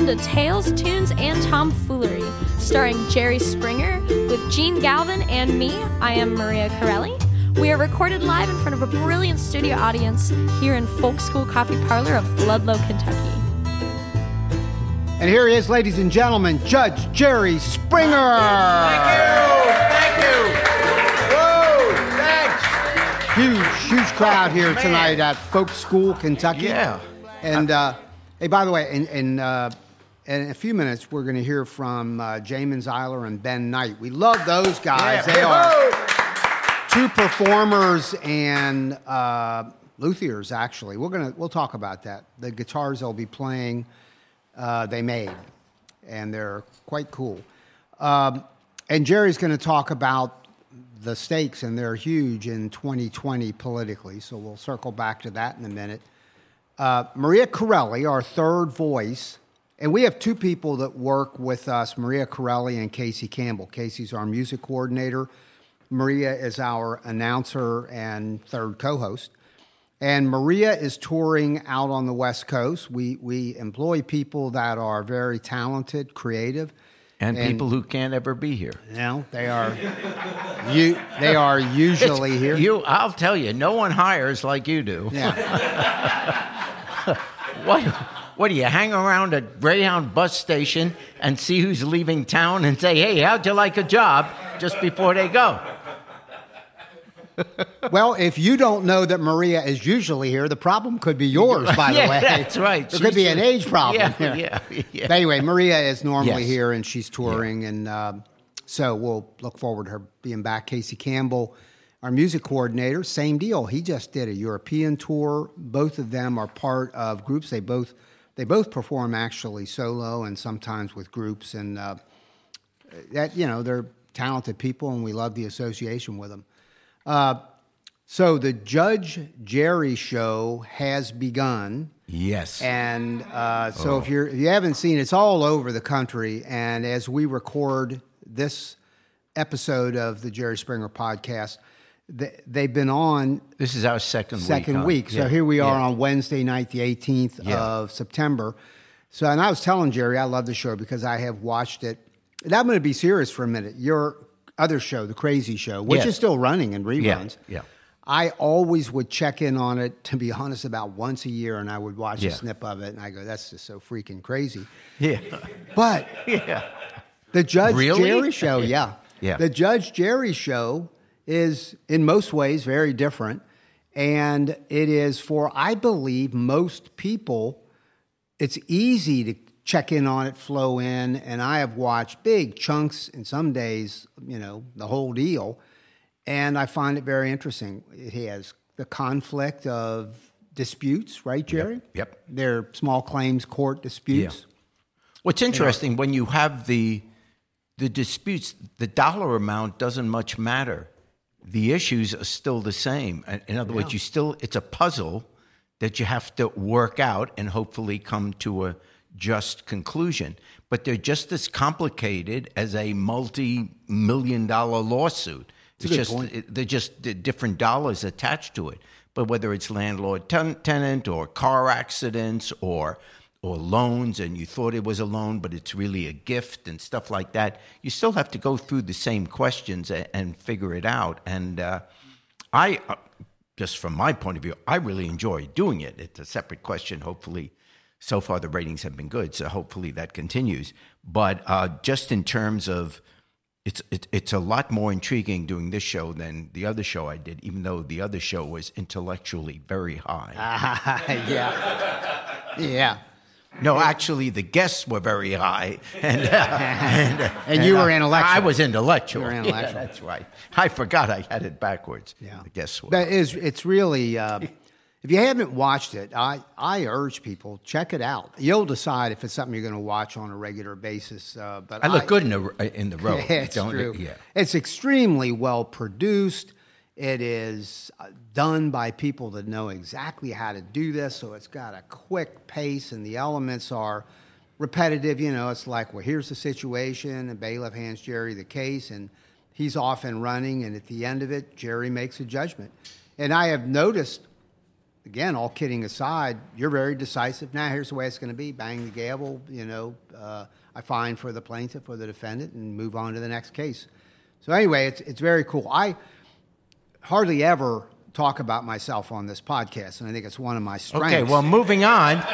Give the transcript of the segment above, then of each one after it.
welcome to Tales, Tunes, and Tomfoolery, starring Jerry Springer with Jene Galvin and me. I am Maria Corelli. We are recorded live in front of a brilliant studio audience here in Folk School Coffee Parlor of Ludlow, Kentucky. And here he is, ladies and gentlemen, Judge Jerry Springer. Thank you. Thank you. Whoa, thanks. Huge, huge crowd here Man. tonight at Folk School, Kentucky. Yeah. And uh, hey, by the way, in, in, uh, in a few minutes, we're going to hear from uh, Jamin Zeiler and Ben Knight. We love those guys. Yeah. They are two performers and uh, luthiers. Actually, we're gonna we'll talk about that. The guitars they'll be playing, uh, they made, and they're quite cool. Um, and Jerry's going to talk about the stakes, and they're huge in 2020 politically. So we'll circle back to that in a minute. Uh, Maria Corelli, our third voice, and we have two people that work with us Maria Corelli and Casey Campbell. Casey's our music coordinator, Maria is our announcer and third co host. And Maria is touring out on the West Coast. We, we employ people that are very talented, creative. And, people who can't ever be here. You know, they are, you, they are usually here. You, I'll tell you, no one hires like you do. yeah. What? What do you hang around a Greyhound bus station and see who's leaving town and say, "Hey, how'd you like a job?" just before they go? Well, if you don't know that Maria is usually here, the problem could be yours, by Yeah, the way. that's right. There could be an age problem. Yeah, here. yeah, yeah. But anyway, Maria is normally Yes. here and she's touring, and um, so we'll look forward to her being back. Casey Campbell, our music coordinator, same deal. He just did a European tour. Both of them are part of groups. They both they both perform actually solo and sometimes with groups, and uh, that you know they're talented people, and we love the association with them. Uh, so the Judge Jerry show has begun. Yes. And uh, so if you're if you haven't seen, it's all over the country. And as we record this episode of the Jerry Springer podcast, they've been on this is our second second week. huh? week. So Yeah, here we are yeah. on Wednesday night, the 18th Yeah. of September. So, and I was telling Jerry, I love the show because I have watched it. And I'm going to be serious for a minute. Your other show, The Crazy Show, which Yes. is still running in reruns. yeah. I always would check in on it, to be honest, about once a year, and I would watch a snip of it, and I go, that's just so freaking crazy. Yeah. But yeah. the Judge Really? Jerry show, yeah. Yeah. The Judge Jerry show is in most ways very different. And it is for, I believe, most people, it's easy to check in on it, flow in. And I have watched big chunks and some days, you know, the whole deal. And I find it very interesting. It has the conflict of disputes, right, Jerry? Yep. They're small claims court disputes. What's interesting when you have the the disputes, the dollar amount doesn't much matter. The issues are still the same. In- other words, you still it's a puzzle that you have to work out and hopefully come to a just conclusion. But they're just as complicated as a multi-million dollar lawsuit. It's just point. they're just different dollars attached to it. But whether it's landlord ten- tenant or car accidents or or loans and you thought it was a loan but it's really a gift and stuff like that, you still have to go through the same questions and, and figure it out. And uh, I, uh, just from my point of view, I really enjoy doing it. It's a separate question. Hopefully, so far the ratings have been good, so hopefully that continues. But uh, just in terms of it's it, it's a lot more intriguing doing this show than the other show I did, even though the other show was intellectually very high. yeah. yeah. No, actually, the guests were very high, and uh, and, uh, And you were I- intellectual. I was intellectual. You were Yeah, that's right. I forgot I had it backwards. Yeah. the guests were. That is, it's really. Uh, if you haven't watched it, I, I urge people check it out. You'll decide if it's something you're going to watch on a regular basis. Uh, but I look good in the in the row. it's don't true. Yeah. It's extremely well produced. It is uh, done by people that know exactly how to do this, so it's got a quick pace, and the elements are repetitive. You know, it's like, well, here's the situation, and bailiff hands Jerry the case, and he's off and running, and at the end of it, Jerry makes a judgment. And I have noticed again, all kidding aside, you're very decisive. Now, here's the way it's going to be: bang the gavel. You know, uh, I find for the plaintiff or the defendant, and move on to the next case. So anyway, it's it's very cool. I hardly ever talk about myself on this podcast, and I think it's one of my strengths. Okay, well, moving on.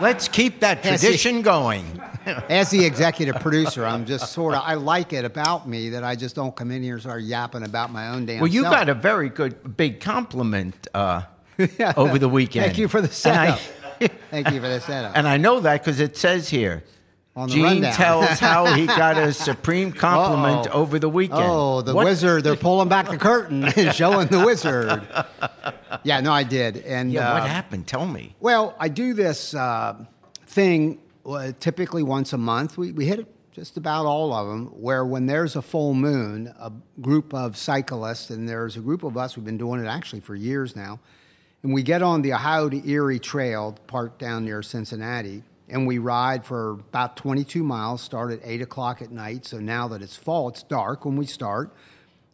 Let's keep that tradition going. As the executive producer, I'm just sort of I like it about me that I just don't come in here and start yapping about my own damn. Well, you self. got a very good big compliment uh, over the weekend. Thank you for the And I- setup. Thank you for the setup. And I know that because it says here. On the Jene rundown. tells how he got a supreme compliment Uh-oh. over the weekend. Oh, the What- wizard! They're pulling back the curtain and showing the wizard. Yeah, no, I did, and Yeah, uh, what happened? Tell me. Well, I do this uh, thing uh, typically once a month. We, we hit just about all of them, where when there's a full moon, a group of cyclists, and there's a group of us, we've been doing it actually for years now, and we get on the Ohio to Erie Trail, parked down near Cincinnati, and we ride for about 22 miles, start at 8 o'clock at night. So now that it's fall, it's dark when we start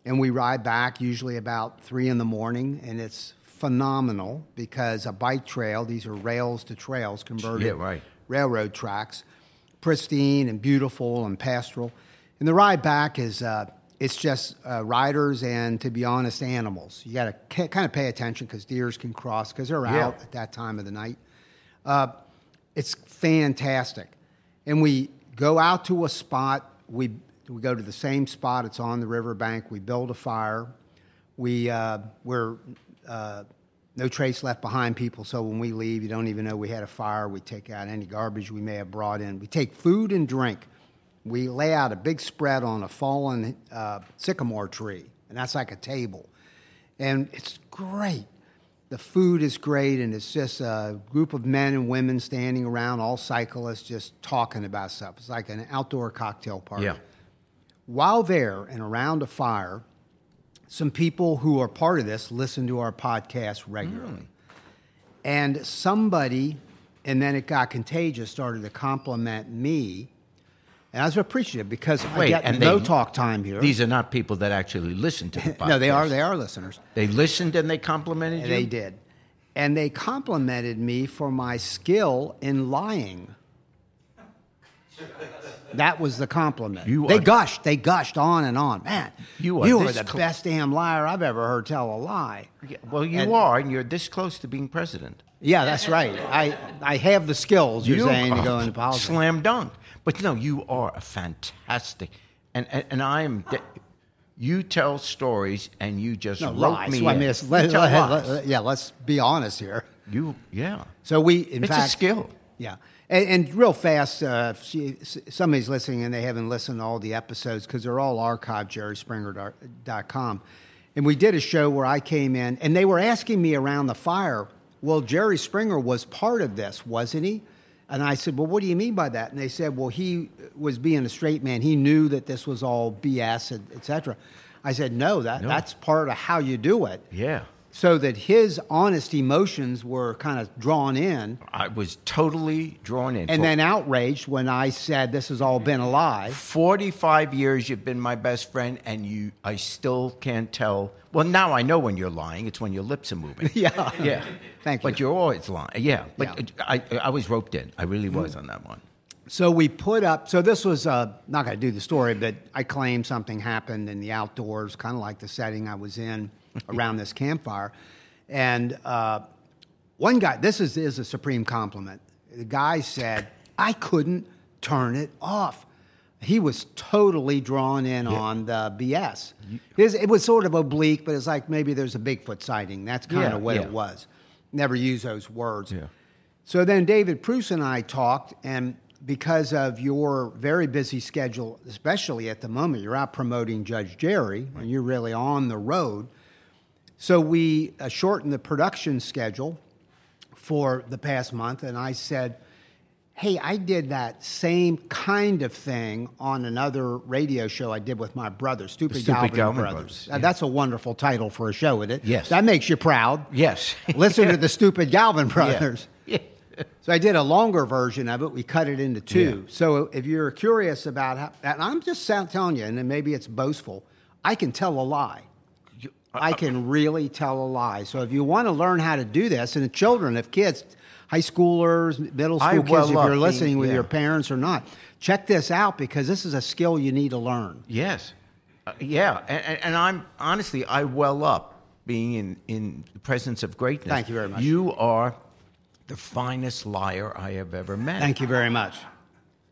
and we ride back usually about three in the morning, and it's phenomenal because a bike trail, these are rails to trails converted Yeah, right. railroad tracks, pristine and beautiful and pastoral. And the ride back is uh, it's just uh, riders and, to be honest, animals. You got to ca- kind of pay attention because deers can cross because they're Yeah. out at that time of the night. Uh, it's fantastic. And we go out to a spot. We, we go to the same spot. It's on the riverbank. We build a fire. We, uh, we're uh, no trace left behind people. So when we leave, you don't even know we had a fire. We take out any garbage we may have brought in. We take food and drink. We lay out a big spread on a fallen uh, sycamore tree, and that's like a table. And it's great. The food is great, and it's just a group of men and women standing around, all cyclists, just talking about stuff. It's like an outdoor cocktail party. Yeah. While there and around a fire, some people who are part of this listen to our podcast regularly. Hmm. And somebody, and then it got contagious, started to compliment me. And I was appreciative because I Wait, get and no they- talk time here. These are not people that actually listen to the podcast. no, they are. They are listeners. They listened and they complimented you. They did. And they complimented me for my skill in lying. That was the compliment. You they are- gushed. They gushed on and on. Man, You are you are the cl- best damn liar I've ever heard tell a lie. Yeah, Well, you And- are, and you're this close to being president. Yeah, that's right. I, I have the skills, you're You saying, to go into politics. Slam dunk. But no, you are a fantastic, and and, and I am. de- you tell stories, and you just No, lies. me. So, I mean, it's- let- tell let- let- yeah, let's be honest here. You, yeah. So we, in It's a fact, skill. Yeah, and, and real fast, uh, she, somebody's listening and they haven't listened to all the episodes because they're all archived, jerryspringer.com. And we did a show where I came in, and they were asking me around the fire. Well, Jerry Springer was part of this, wasn't he? And I said, Well, what do you mean by that? And they said, Well, he was being a straight man. He knew that this was all BS, et et cetera. I said, No, that, No. that's part of how you do it. Yeah. So that his honest emotions were kind of drawn in I was totally drawn in. and then outraged when I said this has all been a lie. 45 years you've been my best friend, and you, I still can't tell. Well, now I know when you're lying. It's when your lips are moving. Yeah. Yeah. Thank you. But you. you're always lying. Yeah. But Yeah. I, I was roped in. I really was on that one. So we put up. So this was uh, not going to do the story, but I claim something happened in the outdoors, kind of like the setting I was in around this campfire. And uh, one guy, this is, is a supreme compliment. The guy said, "I couldn't turn it off." He was totally drawn in on the BS. It was sort of oblique, but it's like maybe there's a Bigfoot sighting. That's kind Yeah, of what yeah. it was. Never use those words. Yeah. So then David Pruce and I talked, and because of your very busy schedule, especially at the moment, you're out promoting Judge Jerry, and you're really on the road. So we uh, shortened the production schedule for the past month, and I said, Hey, I did that same kind of thing on another radio show I did with my brother, Stupid, Stupid Galvin, Galvin Brothers. Brothers, Uh. That's a wonderful title for a show, isn't it? Yes. That makes you proud. Yes. Listen to the Stupid Galvin Brothers. Yeah. So I did a longer version of it. We cut it into two. So if you're curious about how, and I'm just telling you, and then maybe it's boastful, I can tell a lie. I can really tell a lie. So if you want to learn how to do this, and the children, if kids, high schoolers, middle I school kids, well if you're listening being- with yeah. your parents or not, check this out because this is a skill you need to learn. Yes. Uh, yeah. And, and- and I'm honestly, I well up being in, in the presence of greatness. Thank you very much. You are the finest liar I have ever met. Thank you very much.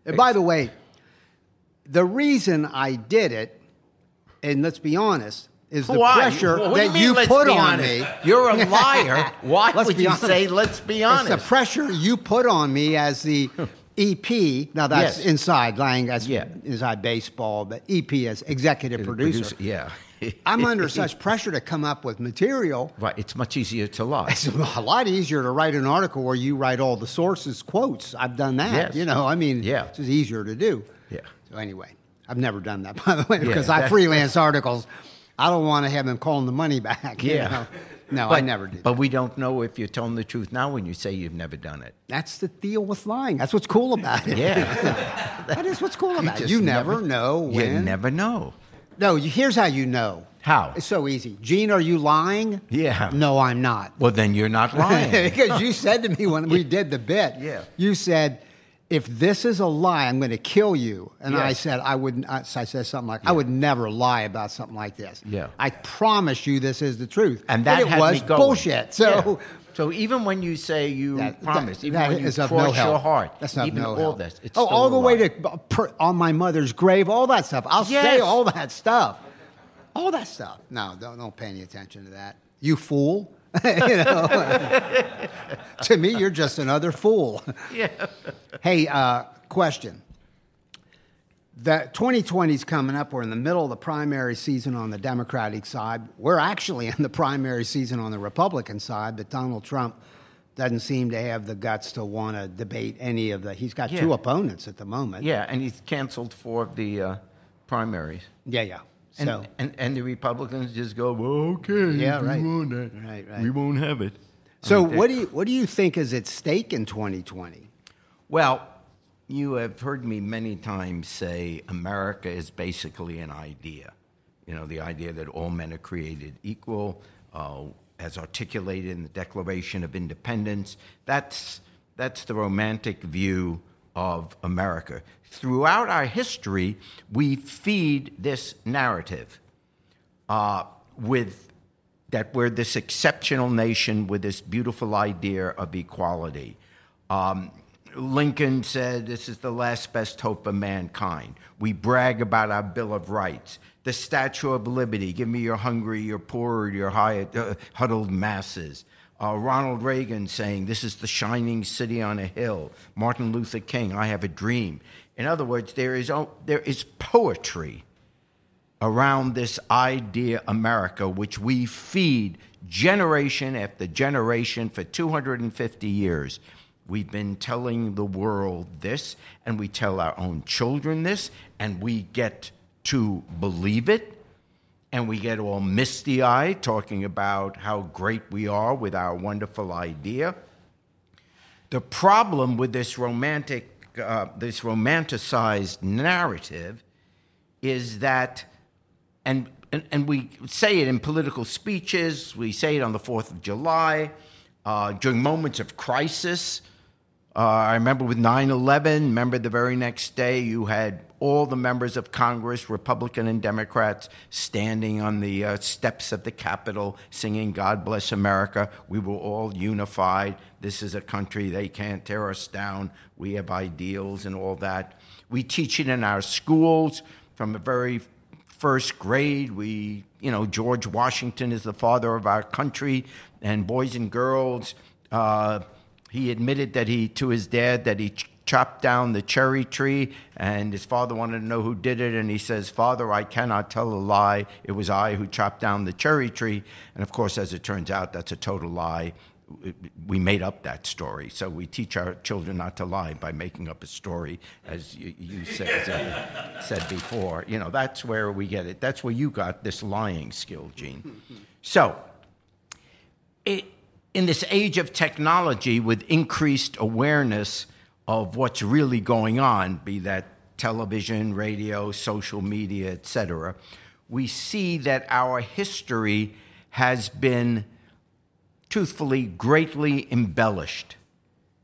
And by the way, the reason I did it, and let's be honest, is the Why? pressure What do that mean, you put on me. You're a liar. Why Let's would you honest. say, let's be honest? It's the pressure you put on me as the EP. Now that's Yes. inside lying as Yeah. inside baseball, but EP as executive producer. Yeah. I'm under such pressure to come up with material. Right. It's much easier to lie. It's a lot easier to write an article where you write all the sources, quotes. I've done that. Yes. You know, I mean, Yeah. it's just easier to do. Yeah. So anyway, I've never done that, by the way, Yeah, because I freelance articles. I don't want to have them calling the money back. you Yeah. know? No, But- I never did. But we don't know if you're telling the truth now when you say you've never done it. That's the deal with lying. That's what's cool about it. Yeah. that is what's cool about it. You never, know when. You never know. No, here's how you know. How? It's so easy. Jene, are you lying? Yeah. No, I'm not. Well, then you're not lying. because you said to me when we did the bit, Yeah. you said, if this is a lie, I'm going to kill you. And I said, I would. I, I said something like, I would never lie about something like this. Yeah. I promise you, this is the truth. and that it had was bullshit. So. Yeah. so even when you say you That- promise, that- even that when you cross no help. your heart, That's not even no all help. this, it's oh, all the way lie. to per, on my mother's grave, all that stuff. I'll say all that stuff, all that stuff. No, don't don't pay any attention to that. You fool. you know, to me, you're just another fool. Yeah. Hey, uh, question. The 2020 is coming up. We're in the middle of the primary season on the Democratic side. We're actually in the primary season on the Republican side, but Donald Trump doesn't seem to have the guts to want to debate any of the. He's got two opponents at the moment. Yeah, and he's canceled four of the uh, primaries. yeah, yeah. And, So, and and the Republicans just go, well, okay, Yeah, right. want Right, right. we won't have it. so what do you what do you think is at stake in 2020? Well, you have heard me many times say America is basically an idea. You know, the idea that all men are created equal, uh, as articulated in the Declaration of Independence. That's, that's the romantic view of America. Throughout our history, we feed this narrative uh, with that we're this exceptional nation with this beautiful idea of equality. Um, Lincoln said, This is the last best hope of mankind. We brag about our Bill of Rights, the Statue of Liberty give me your hungry, your poor, your high, uh, huddled masses. Uh, Ronald Reagan saying, This is the shining city on a hill. Martin Luther King, I have a dream. In other words, there is, there is poetry around this idea America, which we feed generation after generation for 250 years. We've been telling the world this, and we tell our own children this, and we get to believe it, and we get all misty eyed talking about how great we are with our wonderful idea. The problem with this romantic, uh, this romanticized narrative is that, and, and, and we say it in political speeches, we say it on the 4th of July, uh, during moments of crisis. Uh, I remember with 9 11, remember the very next day, you had all the members of Congress, Republican and Democrats, standing on the uh, steps of the Capitol singing God Bless America. We were all unified. This is a country, they can't tear us down. We have ideals and all that. We teach it in our schools from the very first grade. We, you know, George Washington is the father of our country, and boys and girls. Uh, he admitted that he to his dad that he ch- chopped down the cherry tree, and his father wanted to know who did it, and he says, "Father, I cannot tell a lie. It was I who chopped down the cherry tree." And of course, as it turns out, that's a total lie. We made up that story, so we teach our children not to lie by making up a story, as you, you said, said, said before. You know, that's where we get it. That's where you got this lying skill, Jene. So, it, in this age of technology with increased awareness of what's really going on, be that television, radio, social media, etc., we see that our history has been, truthfully, greatly embellished,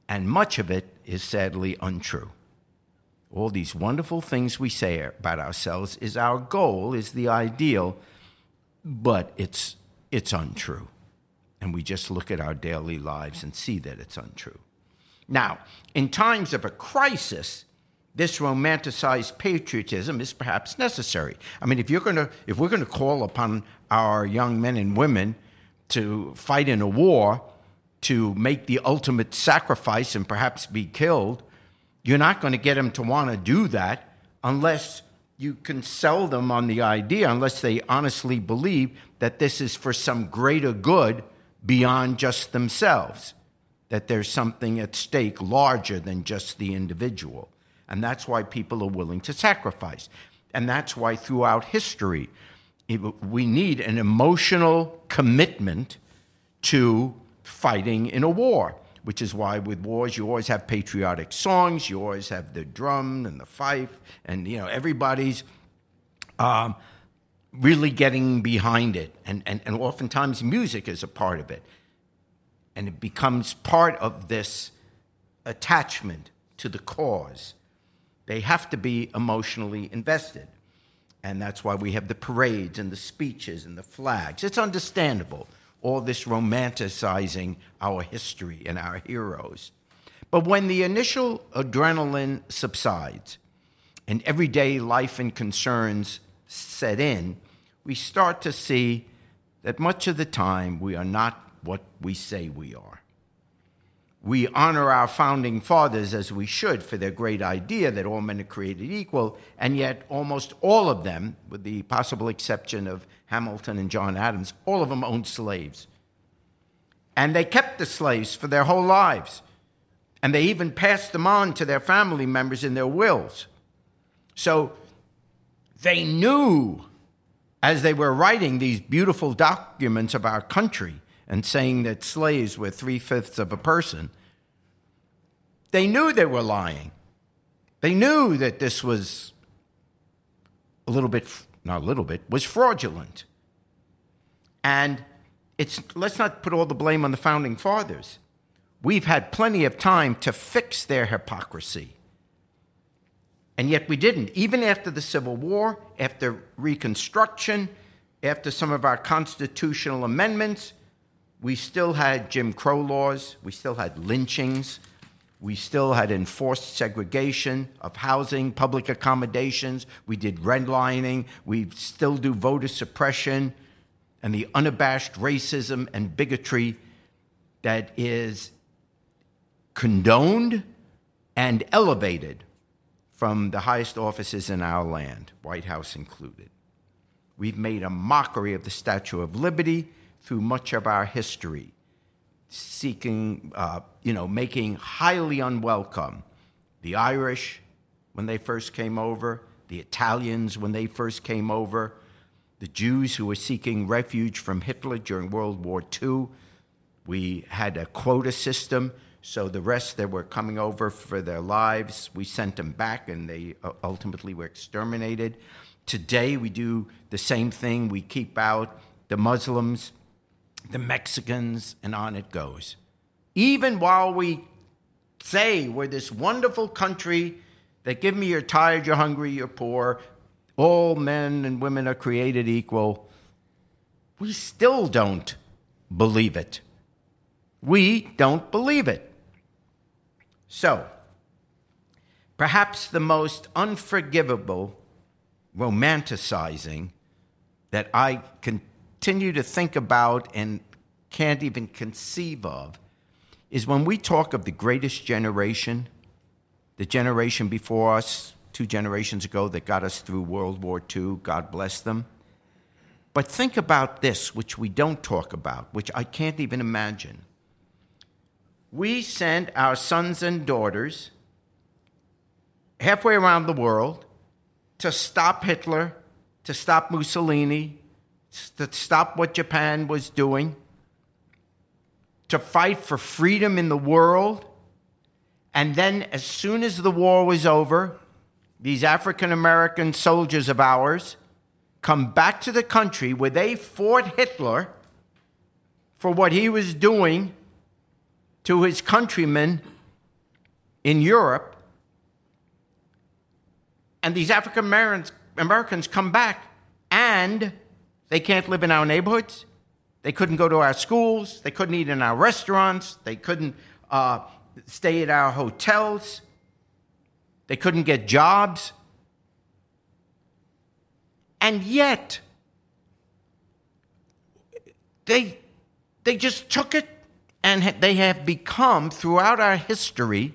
and much of it is sadly untrue. All these wonderful things we say about ourselves is our goal, is the ideal, but it's, it's untrue. And we just look at our daily lives and see that it's untrue. Now, in times of a crisis, this romanticized patriotism is perhaps necessary. I mean, if you're going to, if we're going to call upon our young men and women to fight in a war, to make the ultimate sacrifice and perhaps be killed, you're not going to get them to want to do that unless you can sell them on the idea, unless they honestly believe that this is for some greater good beyond just themselves, that there's something at stake larger than just the individual. And that's why people are willing to sacrifice. And that's why throughout history, it, we need an emotional commitment to fighting in a war, which is why with wars you always have patriotic songs, you always have the drum and the fife, and you know everybody's um, really getting behind it, and, and and oftentimes music is a part of it, and it becomes part of this attachment to the cause. They have to be emotionally invested. And that's why we have the parades and the speeches and the flags. It's understandable, all this romanticizing our history and our heroes. But when the initial adrenaline subsides and everyday life and concerns set in, we start to see that much of the time we are not what we say we are we honor our founding fathers as we should for their great idea that all men are created equal, and yet almost all of them, with the possible exception of Hamilton and John Adams, all of them owned slaves. And they kept the slaves for their whole lives. And they even passed them on to their family members in their wills. So they knew as they were writing these beautiful documents of our country and saying that slaves were three fifths of a person, they knew they were lying. They knew that this was a little bit, not a little bit, was fraudulent. And it's, let's not put all the blame on the founding fathers. We've had plenty of time to fix their hypocrisy. And yet we didn't. Even after the Civil War, after Reconstruction, after some of our constitutional amendments, we still had Jim Crow laws, we still had lynchings, we still had enforced segregation of housing, public accommodations, we did redlining, we still do voter suppression, and the unabashed racism and bigotry that is condoned and elevated from the highest offices in our land, White House included. We've made a mockery of the Statue of Liberty through much of our history, seeking, uh, you know, making highly unwelcome the Irish when they first came over, the Italians when they first came over, the Jews who were seeking refuge from Hitler during World War II. We had a quota system, so the rest that were coming over for their lives, we sent them back and they uh, ultimately were exterminated. Today, we do the same thing. We keep out the Muslims the Mexicans, and on it goes. Even while we say we're this wonderful country that give me you're tired, you're hungry, you're poor, all men and women are created equal, we still don't believe it. We don't believe it. So, perhaps the most unforgivable romanticizing that I continue to think about and can't even conceive of is when we talk of the greatest generation, the generation before us, two generations ago, that got us through World War II, God bless them. But think about this, which we don't talk about, which I can't even imagine. We sent our sons and daughters halfway around the world to stop Hitler, to stop Mussolini, to stop what Japan was doing, to fight for freedom in the world. And then, as soon as the war was over, these African American soldiers of ours come back to the country where they fought Hitler for what he was doing to his countrymen in Europe. And these African Americans come back and they can't live in our neighborhoods. They couldn't go to our schools. They couldn't eat in our restaurants. They couldn't uh, stay at our hotels. They couldn't get jobs. And yet, they, they just took it and they have become, throughout our history,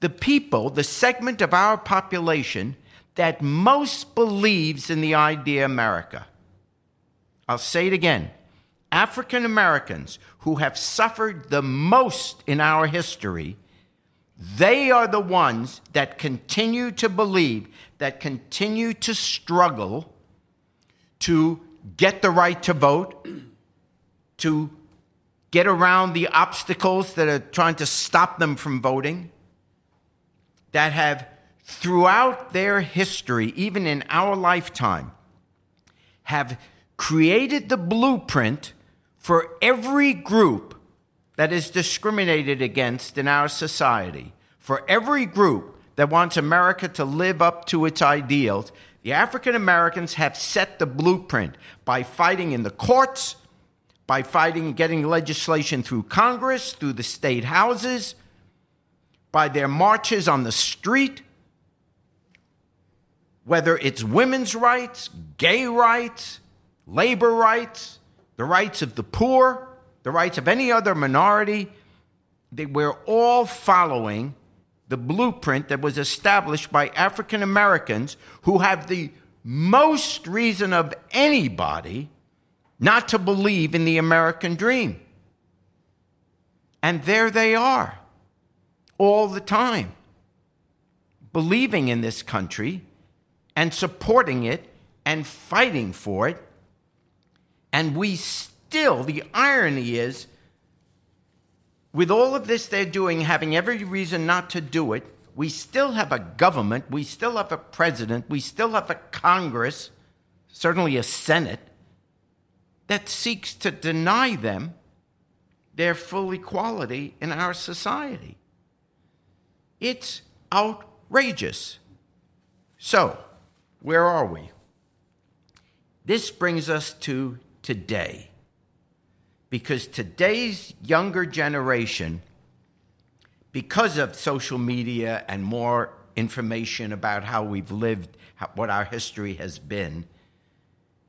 the people, the segment of our population that most believes in the idea America. I'll say it again. African Americans who have suffered the most in our history, they are the ones that continue to believe, that continue to struggle to get the right to vote, to get around the obstacles that are trying to stop them from voting, that have throughout their history, even in our lifetime, have created the blueprint for every group that is discriminated against in our society, for every group that wants America to live up to its ideals, the African Americans have set the blueprint by fighting in the courts, by fighting and getting legislation through Congress, through the state houses, by their marches on the street, whether it's women's rights, gay rights, labor rights, the rights of the poor, the rights of any other minority, they, we're all following the blueprint that was established by African Americans who have the most reason of anybody not to believe in the American dream. And there they are, all the time, believing in this country and supporting it and fighting for it. And we still, the irony is, with all of this they're doing, having every reason not to do it, we still have a government, we still have a president, we still have a Congress, certainly a Senate, that seeks to deny them their full equality in our society. It's outrageous. So, where are we? This brings us to today. Because today's younger generation, because of social media and more information about how we've lived, what our history has been,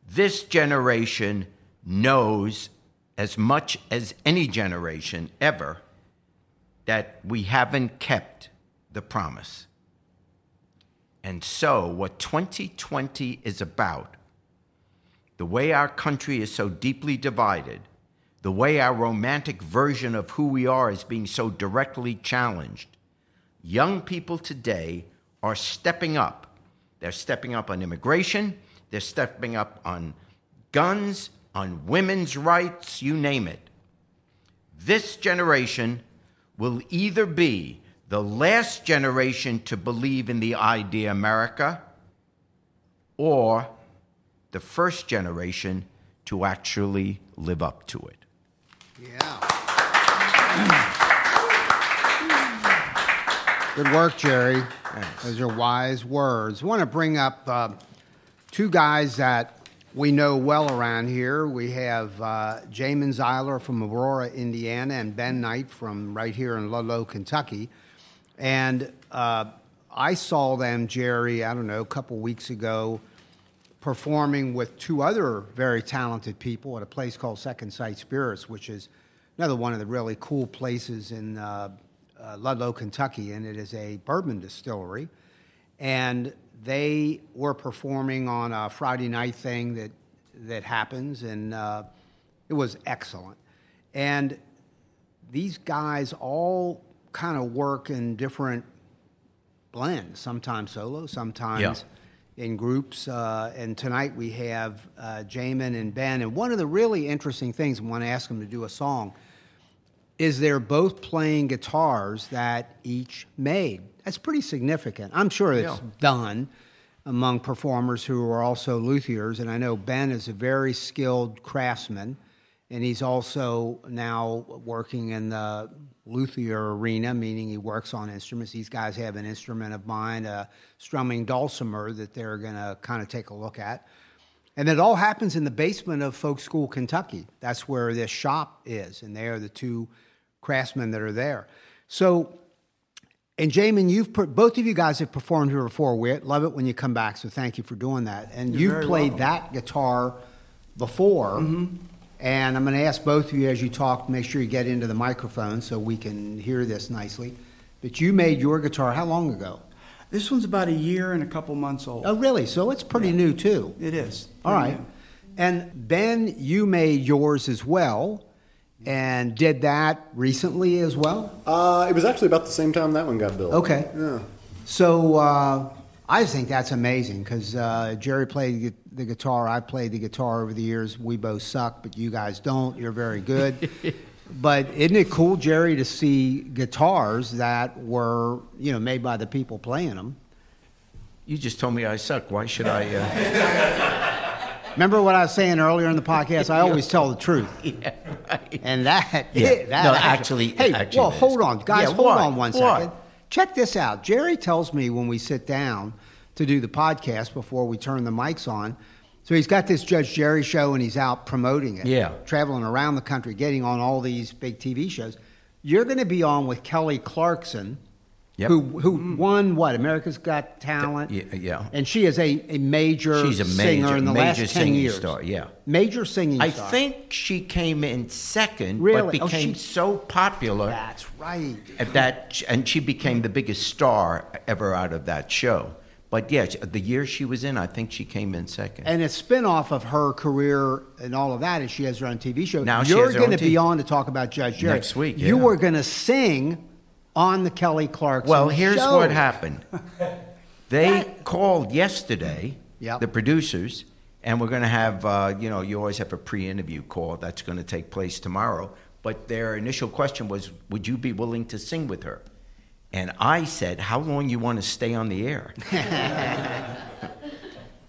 this generation knows as much as any generation ever that we haven't kept the promise. And so, what 2020 is about, the way our country is so deeply divided, the way our romantic version of who we are is being so directly challenged, young people today are stepping up. They're stepping up on immigration, they're stepping up on guns, on women's rights, you name it. This generation will either be the last generation to believe in the idea America or the first generation to actually live up to it. Yeah. Good work, Jerry. Thanks. Those are wise words. I want to bring up uh, two guys that we know well around here. We have uh, Jamin Zeiler from Aurora, Indiana, and Ben Knight from right here in Ludlow, Kentucky. And uh, I saw them, Jerry, I don't know, a couple weeks ago, performing with two other very talented people at a place called Second Sight Spirits, which is another one of the really cool places in uh, uh Ludlow, Kentucky, and it is a bourbon distillery. And they were performing on a Friday night thing that that happens, and uh, it was excellent. And these guys all kind of work in different blends, sometimes solo, sometimes yeah. in groups. Uh, and tonight we have uh, Jamin and Ben. And one of the really interesting things, I want to ask them to do a song, is they're both playing guitars that each made. That's pretty significant. I'm sure it's yeah. done among performers who are also luthiers, and I know Ben is a very skilled craftsman, and he's also now working in the luthier arena, meaning he works on instruments. These guys have an instrument of mine, a strumming dulcimer, that they're going to kind of take a look at. And it all happens in the basement of Folk School, Kentucky. That's where this shop is, and they are the two craftsmen that are there. So, and Jamin, you've per- both of you guys have performed here before. We love it when you come back, so thank you for doing that. And you've played welcome. that guitar before, mm-hmm. and I'm going to ask both of you as you talk, make sure you get into the microphone so we can hear this nicely. But you made your guitar how long ago? This one's about a year and a couple months old. Oh, really? So it's pretty new too. It is. All right. And Ben, you made yours as well, and did that recently as well. Uh, it was actually about the same time that one got built. Okay. Yeah. So uh, I think that's amazing because uh, Jerry played the- the guitar. I played the guitar over the years. We both suck, but you guys don't. You're very good. but isn't it cool, Jerry, to see guitars that were you know made by the people playing them? You just told me I suck. Why should I? Remember what I was saying earlier in the podcast? I always tell the truth. yeah, right. And that, Yeah. that No, actually- hey, actually well, hold on, guys, Yeah, hold what? on one What? second. Check this out. Jerry tells me when we sit down to do the podcast before we turn the mics on. So he's got this Judge Jerry show and he's out promoting it. Yeah. Traveling around the country, getting on all these big TV shows. You're going to be on with Kelly Clarkson, Yep. who who mm. won what? America's Got Talent. Yeah, yeah. And she is a, a major She's a singer major- in the major last 10 singing years. star, yeah. Major singing star. I star. think she came in second, Really? but Oh, became she- so popular That's right. at that, and she became the biggest star ever out of that show. But yeah, the year she was in, I think she came in second. And a spin-off of her career and all of that is she has her own TV show. Now she You're has her gonna be TV. on to talk about Judge Jerry. Next week, You yeah. were going to sing on the Kelly Clarkson Well, here's show. what happened. They called yesterday, Yep. the producers, and we're going to have, uh, you know, you always have a pre interview call that's going to take place tomorrow. But their initial question was, would you be willing to sing with her? And I said, how long you want to stay on the air?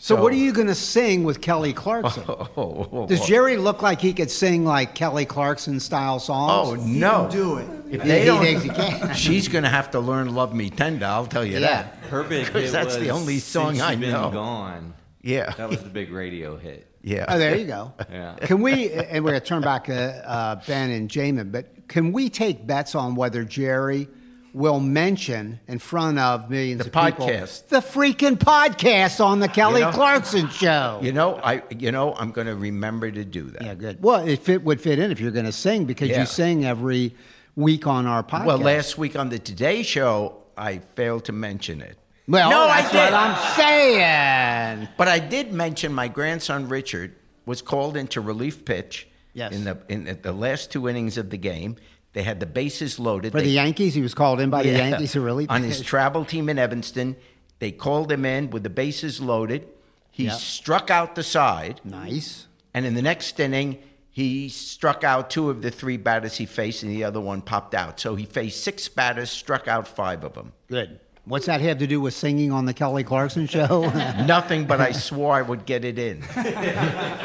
So, what are you going to sing with Kelly Clarkson? oh, Does Jerry look like he could sing like Kelly Clarkson style songs? oh songs? no. do it. If they he don't, thinks he can. she's going to have to learn "Love Me Tender." I'll tell you Yeah. that. Her big 'Cause hit that's was the only song Since I You've Been know. Gone. Yeah, That was the big radio hit. yeah. Oh, there you go. Yeah. Can we, and we're going to turn back to uh, Ben and Jamin, but can we take bets on whether Jerry will mention in front of millions The of people podcast. the freaking podcast on the Kelly know- Clarkson show? You know, I you know I'm going to remember to do that. Yeah, good. Well, if it fit, would fit in if you're going to sing because Yeah. you sing every week on our podcast. Well, last week on the Today Show, I failed to mention it. Well, no, that's I did. what I'm saying. But I did mention my grandson Richard was called into relief pitch. Yes. In the in the last two innings of the game, they had the bases loaded For They- the Yankees, he was called in by the Yankees who really on his travel team in Evanston. They called him in with the bases loaded. He Yeah. struck out the side, nice. and in the next inning, he struck out two of the three batters he faced, and the other one popped out. So he faced six batters, struck out five of them. Good. What's that have to do with singing on the Kelly Clarkson show? Nothing, but I swore I would get it in.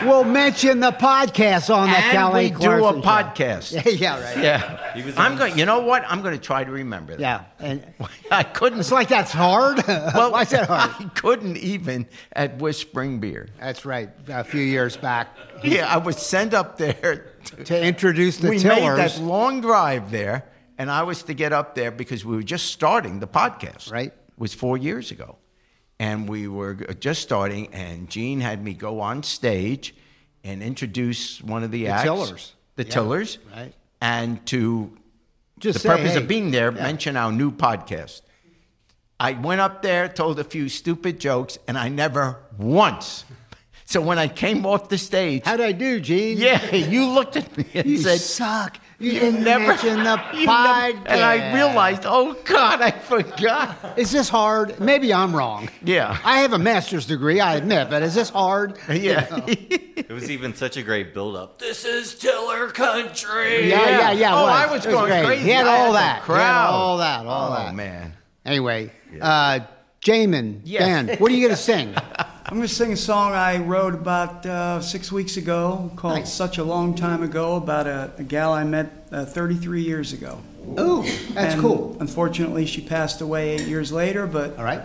we'll mention the podcast on the and Kelly we do a show. podcast. yeah, yeah, right. Yeah, He was I'm on- going. You know what? I'm going to try to remember that. Yeah, and I couldn't. it's like that's hard. well, Why is that hard? I couldn't even at Whispering Beard. That's right. A few years back, Yeah, I was sent up there. to introduce the we Tillers. made that long drive there, and I was to get up there because we were just starting the podcast. Right. It was four years ago, and we were just starting. And Jene had me go on stage and introduce one of the, The acts, Tillers. the Yeah, Tillers, right. and to Just the say, purpose hey, of being there, yeah. mention our new podcast. I went up there, told a few stupid jokes, and I never once. So when I came off the stage, How'd I do, Jene? yeah, you looked at me and You said, suck. You, "You didn't never mention the you podcast. And I realized, oh God, I forgot. Is this hard? Maybe I'm wrong. Yeah. I have a master's degree, I admit, but is this hard? Yeah, It was even such a great build-up. This is Tiller Country. Yeah, yeah, yeah. it Oh, was. I was It going great. crazy. He had all the that. He had crowd. all that. All oh that. man. Anyway, uh, Jamin, Yes. Ben, what are you going to sing? I'm going to sing a song I wrote about uh, six weeks ago called Nice. Such a Long Time Ago about a, a gal I met uh, 33 years ago. Oh, that's And cool. Unfortunately, she passed away eight years later, but All right.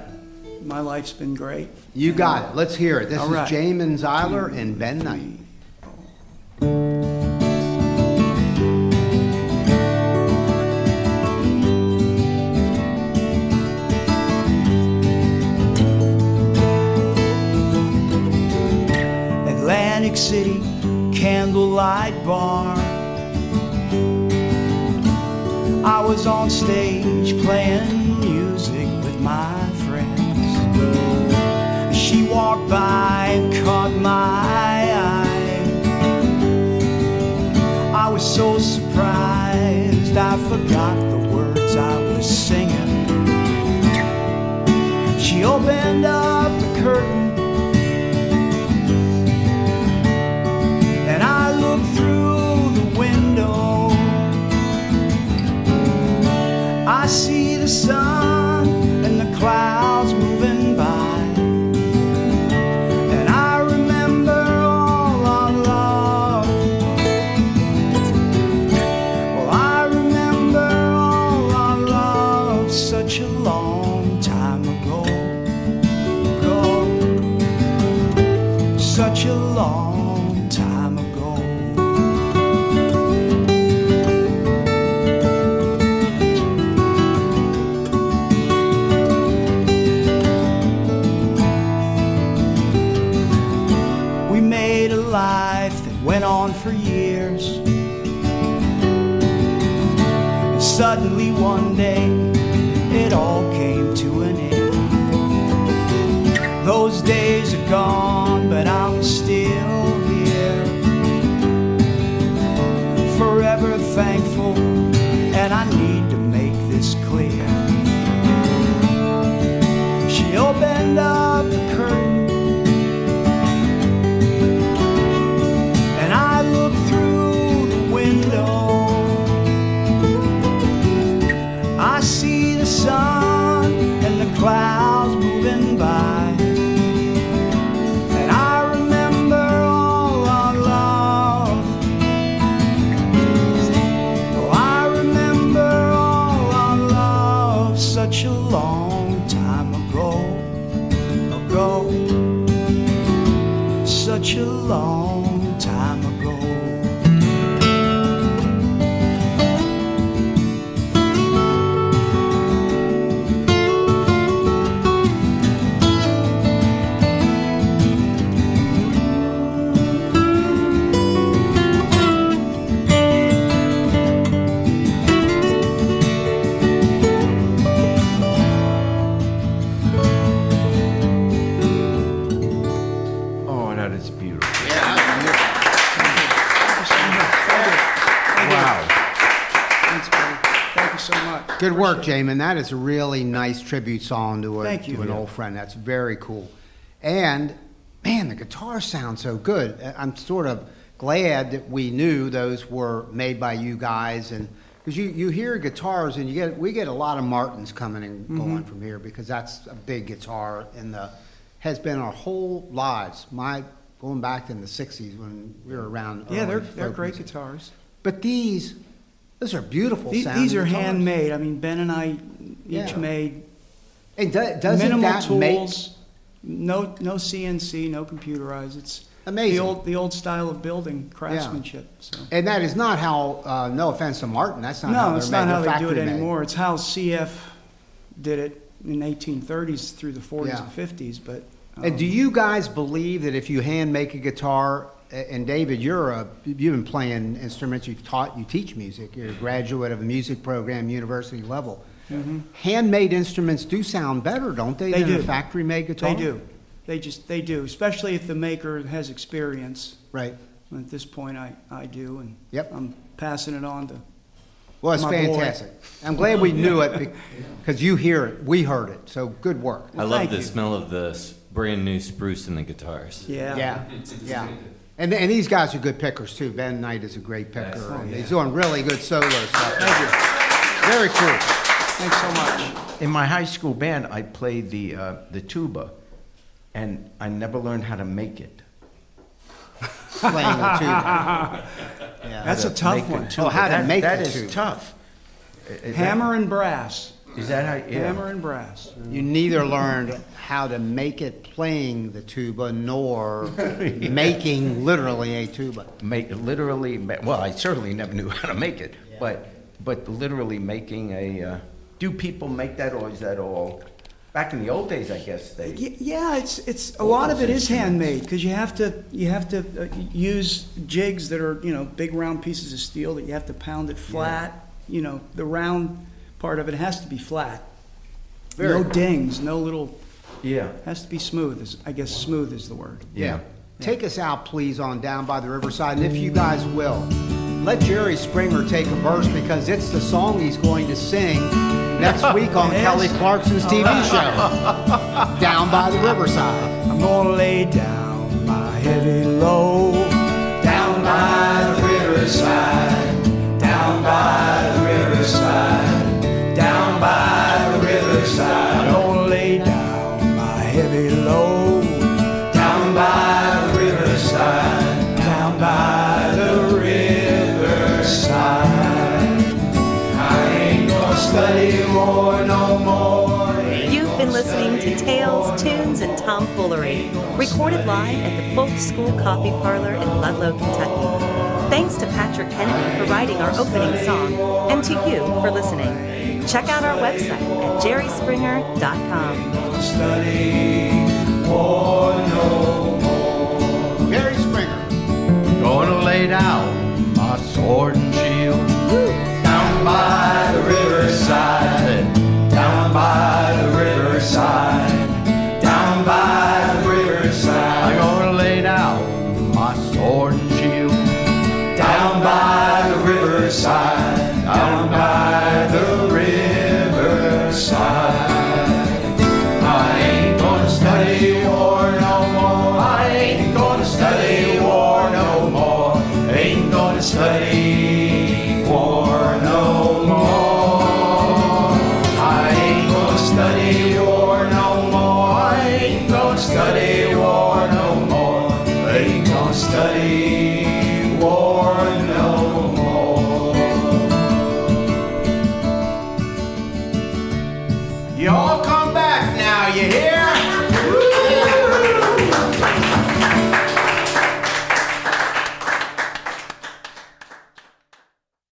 my life's been great. You got it. Let's hear it. This is right. Jamin Zeiler and Ben Knight. Atlantic City Candlelight Bar. I was on stage playing music with my friends. She walked by and caught my eye. I was so surprised I forgot the words I was singing. She opened up the curtain I see the sun one day, it all came to an end. Those days are gone, but I'm still here. Forever thankful, and I need to make this clear. She opened up work, Jamin. That is a really nice tribute song to, a, to an old friend. That's very cool. And man, the guitar sounds so good. I- I'm sort of glad that we knew those were made by you guys, and because you, you hear guitars and you get we get a lot of Martins coming and Mm-hmm. going from here because that's a big guitar in the has been our whole lives. My going back in the '60s when we were around. Yeah, they're, they're great guitars. But these, those are beautiful. These, these are guitars. handmade. I mean, Ben and I each Yeah. made And do, doesn't minimal that make. No, no CNC, no computerized. It's Amazing. The old, the old style of building craftsmanship. So. And that is not how. Uh, no offense to Martin, that's not how No, they're it's not how They're do it factory made. anymore. It's how CF did it in 1830s through the 40s Yeah. and 50s. But um, And do you guys believe that if you hand make a guitar, and David, you're a you've been playing instruments, you've taught, you teach music, you're a graduate of a music program, university level. Handmade instruments do sound better, don't they, Mm-hmm. They than a do. factory made guitar? they do. They just they do, especially if the maker has experience. Right. At this point, I, I do, and Yep. I'm passing it on to. Well, it's My boy. fantastic. I'm glad we knew it because you hear it, we heard it. So good work. I love the you. smell of the brand new spruce in the guitars. Yeah. Yeah, yeah. And, and these guys are good pickers too. Ben Knight is a great picker, and he's doing really good solo stuff. Thank you. Very cool. Thanks so much. In my high school band, I played the uh, the tuba, and I never learned how to make it. Playing the tuba. Yeah. That's a tough one. tuba. Oh, how to That- make that the is tuba. tough. Is that- Hammer and brass. Is that how? Yeah. Hammer and brass. You neither learned how to make it playing the tuba nor making literally a tuba. make literally well i certainly never knew how to make it but but literally making a uh, do people make that or is that all back in the old days i guess they Yeah, it's it's a lot of it is handmade because you have to you have to uh, use jigs that are you know big round pieces of steel that you have to pound it flat. You know the round part of it has to be flat. Very no cool. dings, no little. yeah Has to be smooth. Is, I guess smooth is the word. yeah Take us out, please, on Down by the Riverside. And if you guys will, let Jerry Springer take a verse because it's the song he's going to sing next week on It is? Kelly Clarkson's TV show, Down by the Riverside. I'm gonna lay down my heavy load down by the riverside, Tales, Tunes, and Tomfoolery, recorded live at the Folk School Coffee Parlor in Ludlow, Kentucky. Thanks to Patrick Kennedy for writing our opening song, and to you for listening. Check out our website at jerryspringer.com. Jerry Springer. gonna lay down my sword and shield Down by